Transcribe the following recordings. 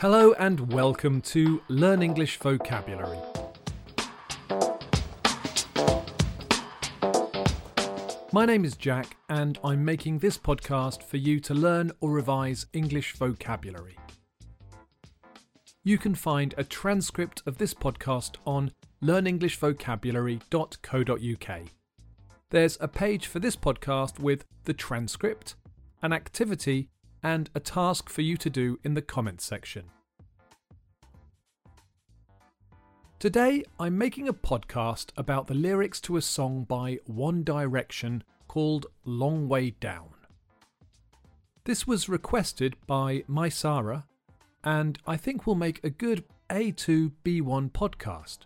Hello and welcome to Learn English Vocabulary. My name is Jack, and I'm making this podcast for you to learn or revise English vocabulary. You can find a transcript of this podcast on learnenglishvocabulary.co.uk. There's a page for this podcast with the transcript, an activity, and a task for you to do in the comments section. Today, I'm making a podcast about the lyrics to a song by One Direction called Long Way Down. This was requested by Mysara, and I think will make a good A2 B1 podcast.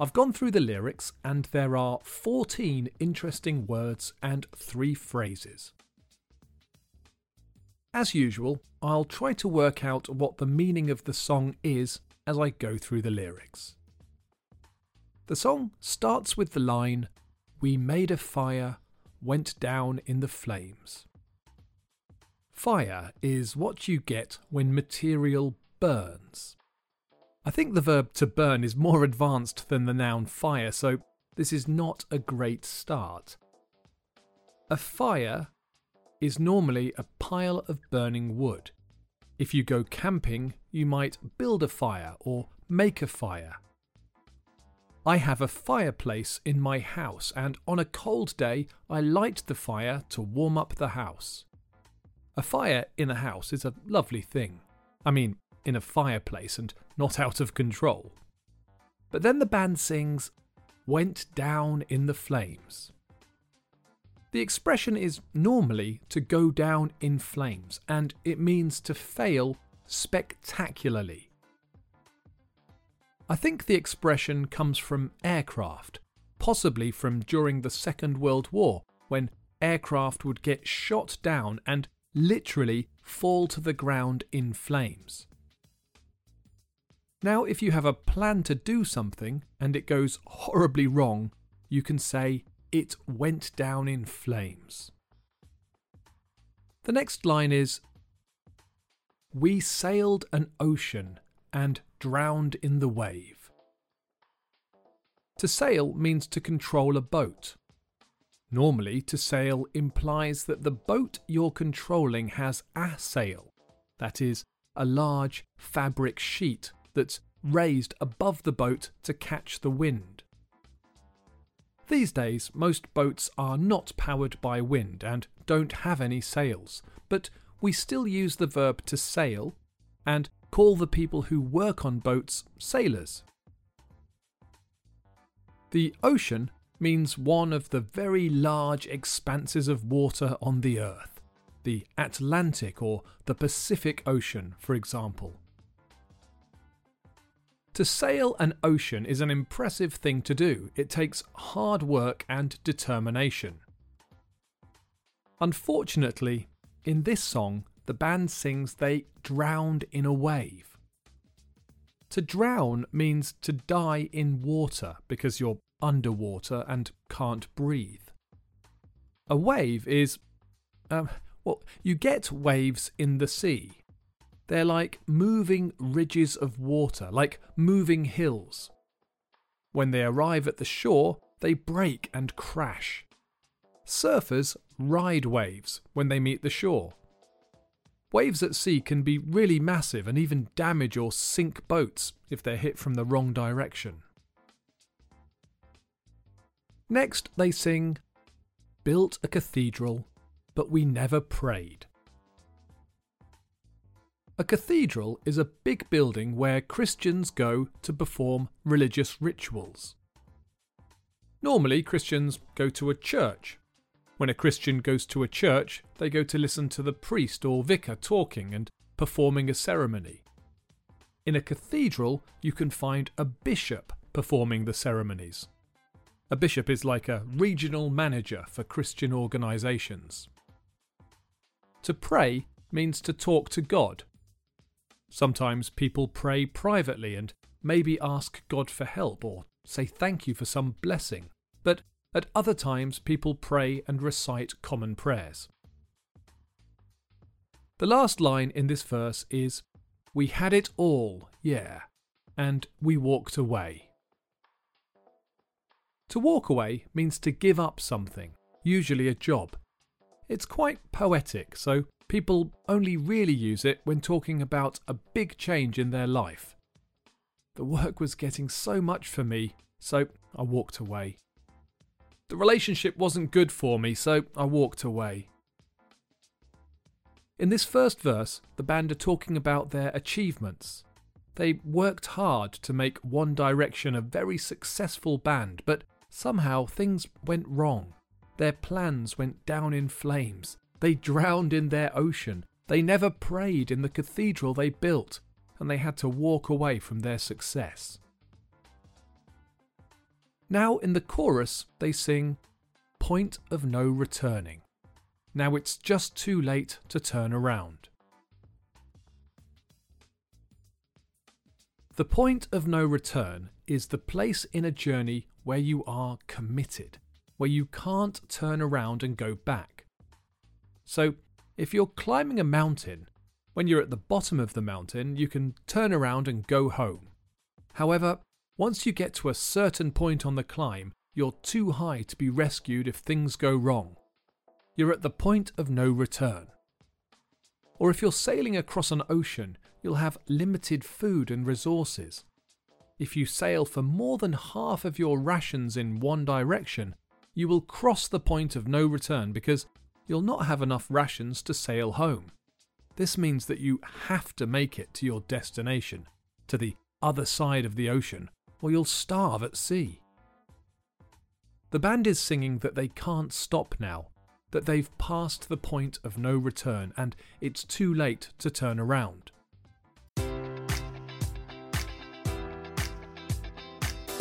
I've gone through the lyrics, and there are 14 interesting words and three phrases. As usual, I'll try to work out what the meaning of the song is as I go through the lyrics. The song starts with the line, We made a fire, went down in the flames. Fire is what you get when material burns. I think the verb to burn is more advanced than the noun fire, so this is not a great start. A fire is normally a pile of burning wood. If you go camping, you might build a fire or make a fire. I have a fireplace in my house, and on a cold day, I light the fire to warm up the house. A fire in a house is a lovely thing. I mean, in a fireplace and not out of control. But then the band sings, Went down in the flames. The expression is normally to go down in flames, and it means to fail spectacularly. I think the expression comes from aircraft, possibly from during the Second World War, when aircraft would get shot down and literally fall to the ground in flames. Now, if you have a plan to do something and it goes horribly wrong, you can say, it went down in flames. The next line is We sailed an ocean and drowned in the wave. To sail means to control a boat. Normally, to sail implies that the boat you're controlling has a sail, that is, a large fabric sheet that's raised above the boat to catch the wind. These days, most boats are not powered by wind and don't have any sails, but we still use the verb to sail and call the people who work on boats sailors. The ocean means one of the very large expanses of water on the earth, the Atlantic or the Pacific Ocean, for example. To sail an ocean is an impressive thing to do. It takes hard work and determination. Unfortunately, in this song, the band sings they drowned in a wave. To drown means to die in water because you're underwater and can't breathe. A wave is. Um, well, you get waves in the sea. They're like moving ridges of water, like moving hills. When they arrive at the shore, they break and crash. Surfers ride waves when they meet the shore. Waves at sea can be really massive and even damage or sink boats if they're hit from the wrong direction. Next, they sing, Built a cathedral, but we never prayed. A cathedral is a big building where Christians go to perform religious rituals. Normally, Christians go to a church when a Christian goes to a church, they go to listen to the priest or vicar talking and performing a ceremony. In a cathedral, you can find a bishop performing the ceremonies. A bishop is like a regional manager for Christian organisations. To pray means to talk to God. Sometimes people pray privately and maybe ask God for help or say thank you for some blessing. But at other times, people pray and recite common prayers. The last line in this verse is, We had it all, yeah, and we walked away. To walk away means to give up something, usually a job. It's quite poetic, so people only really use it when talking about a big change in their life. The work was getting so much for me, so I walked away. The relationship wasn't good for me, so I walked away. In this first verse, the band are talking about their achievements. They worked hard to make One Direction a very successful band, but somehow things went wrong. Their plans went down in flames. They drowned in their ocean. They never prayed in the cathedral they built, and they had to walk away from their success. Now, in the chorus, they sing, Point of no returning. Now it's just too late to turn around. The point of no return is the place in a journey where you are committed, where you can't turn around and go back. So, if you're climbing a mountain, when you're at the bottom of the mountain, you can turn around and go home. However, once you get to a certain point on the climb, you're too high to be rescued if things go wrong. You're at the point of no return. Or if you're sailing across an ocean, you'll have limited food and resources. If you sail for more than half of your rations in one direction, you will cross the point of no return because you'll not have enough rations to sail home. This means that you have to make it to your destination, to the other side of the ocean, or you'll starve at sea. The band is singing that they can't stop now, that they've passed the point of no return and it's too late to turn around.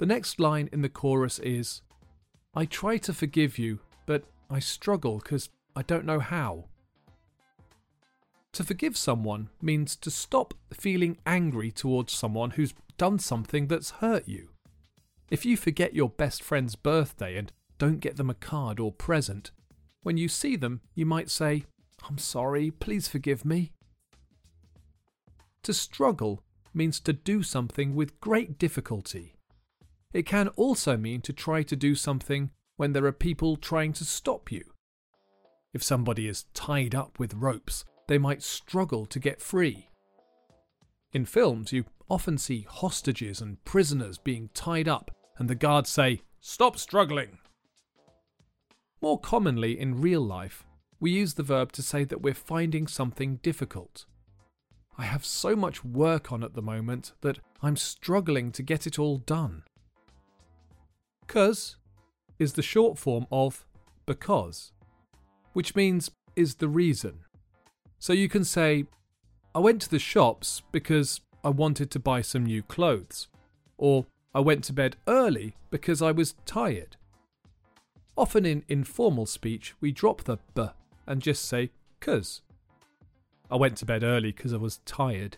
The next line in the chorus is I try to forgive you, but I struggle because I don't know how. To forgive someone means to stop feeling angry towards someone who's done something that's hurt you. If you forget your best friend's birthday and don't get them a card or present, when you see them, you might say, I'm sorry, please forgive me. To struggle means to do something with great difficulty. It can also mean to try to do something when there are people trying to stop you. If somebody is tied up with ropes, they might struggle to get free. In films, you often see hostages and prisoners being tied up, and the guards say, Stop struggling! More commonly in real life, we use the verb to say that we're finding something difficult. I have so much work on at the moment that I'm struggling to get it all done. Cause is the short form of because, which means is the reason. So you can say, I went to the shops because I wanted to buy some new clothes, or I went to bed early because I was tired. Often in informal speech, we drop the b and just say cuz. I went to bed early because I was tired.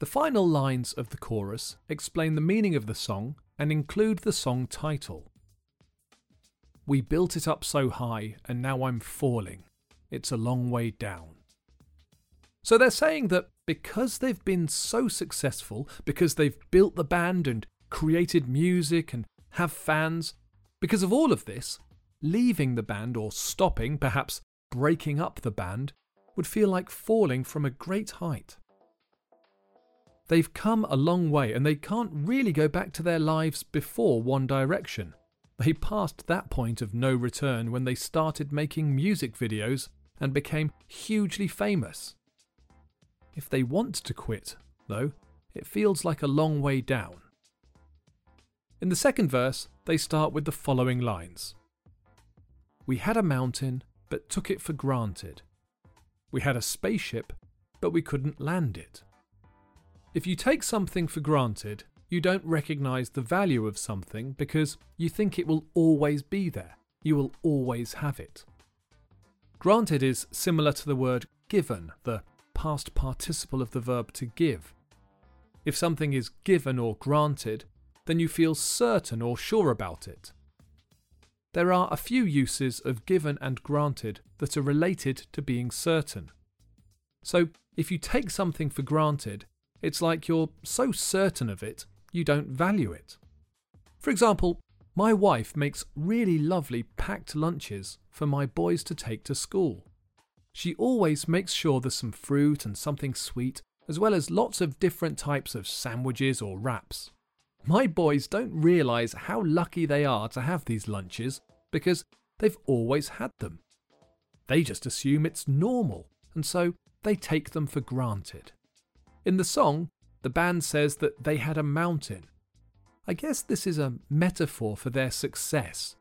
The final lines of the chorus explain the meaning of the song and include the song title. We built it up so high and now I'm falling. It's a long way down. So they're saying that because they've been so successful, because they've built the band and created music and have fans, because of all of this, leaving the band or stopping, perhaps breaking up the band, would feel like falling from a great height. They've come a long way and they can't really go back to their lives before One Direction. They passed that point of no return when they started making music videos and became hugely famous. If they want to quit, though, it feels like a long way down. In the second verse, they start with the following lines We had a mountain, but took it for granted. We had a spaceship, but we couldn't land it. If you take something for granted, you don't recognize the value of something because you think it will always be there. You will always have it. Granted is similar to the word given, the past participle of the verb to give. If something is given or granted, then you feel certain or sure about it. There are a few uses of given and granted that are related to being certain. So, if you take something for granted, it's like you're so certain of it, you don't value it. For example, my wife makes really lovely packed lunches for my boys to take to school. She always makes sure there's some fruit and something sweet, as well as lots of different types of sandwiches or wraps. My boys don't realise how lucky they are to have these lunches because they've always had them. They just assume it's normal, and so they take them for granted. In the song, the band says that they had a mountain. I guess this is a metaphor for their success.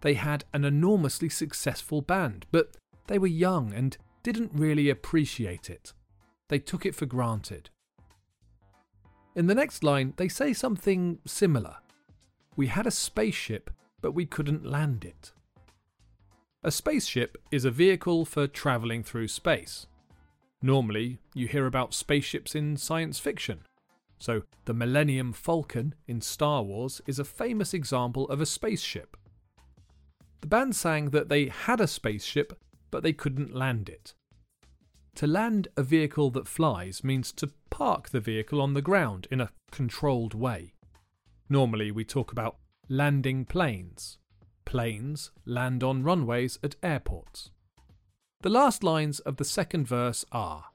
They had an enormously successful band, but they were young and didn't really appreciate it. They took it for granted. In the next line, they say something similar. We had a spaceship, but we couldn't land it. A spaceship is a vehicle for travelling through space. Normally, you hear about spaceships in science fiction. So, the Millennium Falcon in Star Wars is a famous example of a spaceship. The band sang that they had a spaceship, but they couldn't land it. To land a vehicle that flies means to park the vehicle on the ground in a controlled way. Normally, we talk about landing planes. Planes land on runways at airports. The last lines of the second verse are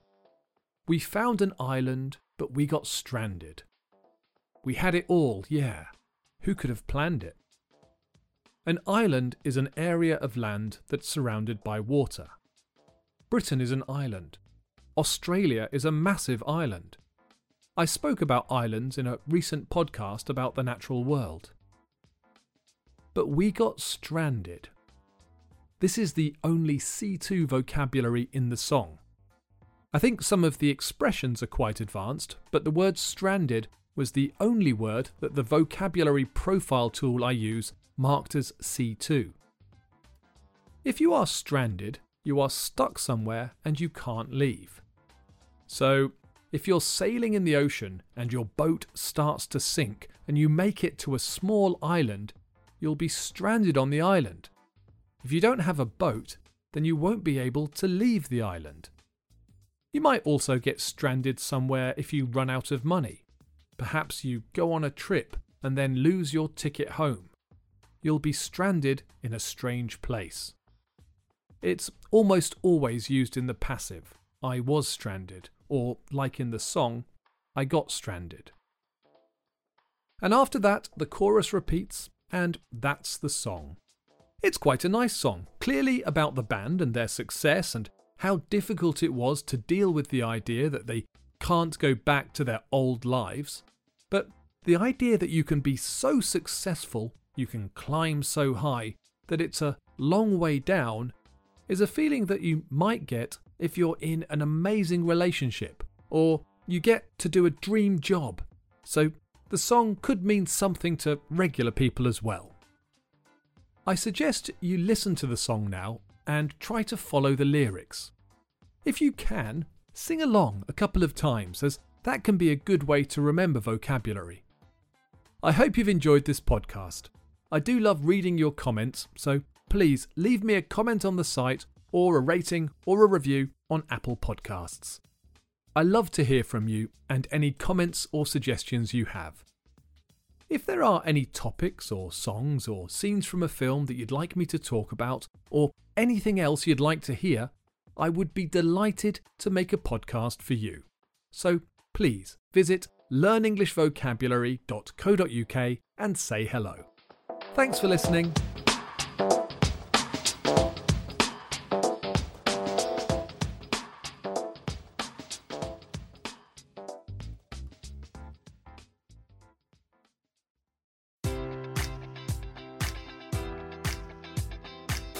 We found an island, but we got stranded. We had it all, yeah. Who could have planned it? An island is an area of land that's surrounded by water. Britain is an island. Australia is a massive island. I spoke about islands in a recent podcast about the natural world. But we got stranded. This is the only C2 vocabulary in the song. I think some of the expressions are quite advanced, but the word stranded was the only word that the vocabulary profile tool I use marked as C2. If you are stranded, you are stuck somewhere and you can't leave. So, if you're sailing in the ocean and your boat starts to sink and you make it to a small island, you'll be stranded on the island. If you don't have a boat, then you won't be able to leave the island. You might also get stranded somewhere if you run out of money. Perhaps you go on a trip and then lose your ticket home. You'll be stranded in a strange place. It's almost always used in the passive, I was stranded, or like in the song, I got stranded. And after that, the chorus repeats, and that's the song. It's quite a nice song, clearly about the band and their success and how difficult it was to deal with the idea that they can't go back to their old lives. But the idea that you can be so successful, you can climb so high, that it's a long way down, is a feeling that you might get if you're in an amazing relationship or you get to do a dream job. So the song could mean something to regular people as well. I suggest you listen to the song now and try to follow the lyrics. If you can, sing along a couple of times, as that can be a good way to remember vocabulary. I hope you've enjoyed this podcast. I do love reading your comments, so please leave me a comment on the site or a rating or a review on Apple Podcasts. I love to hear from you and any comments or suggestions you have. If there are any topics or songs or scenes from a film that you'd like me to talk about, or anything else you'd like to hear, I would be delighted to make a podcast for you. So please visit learnenglishvocabulary.co.uk and say hello. Thanks for listening.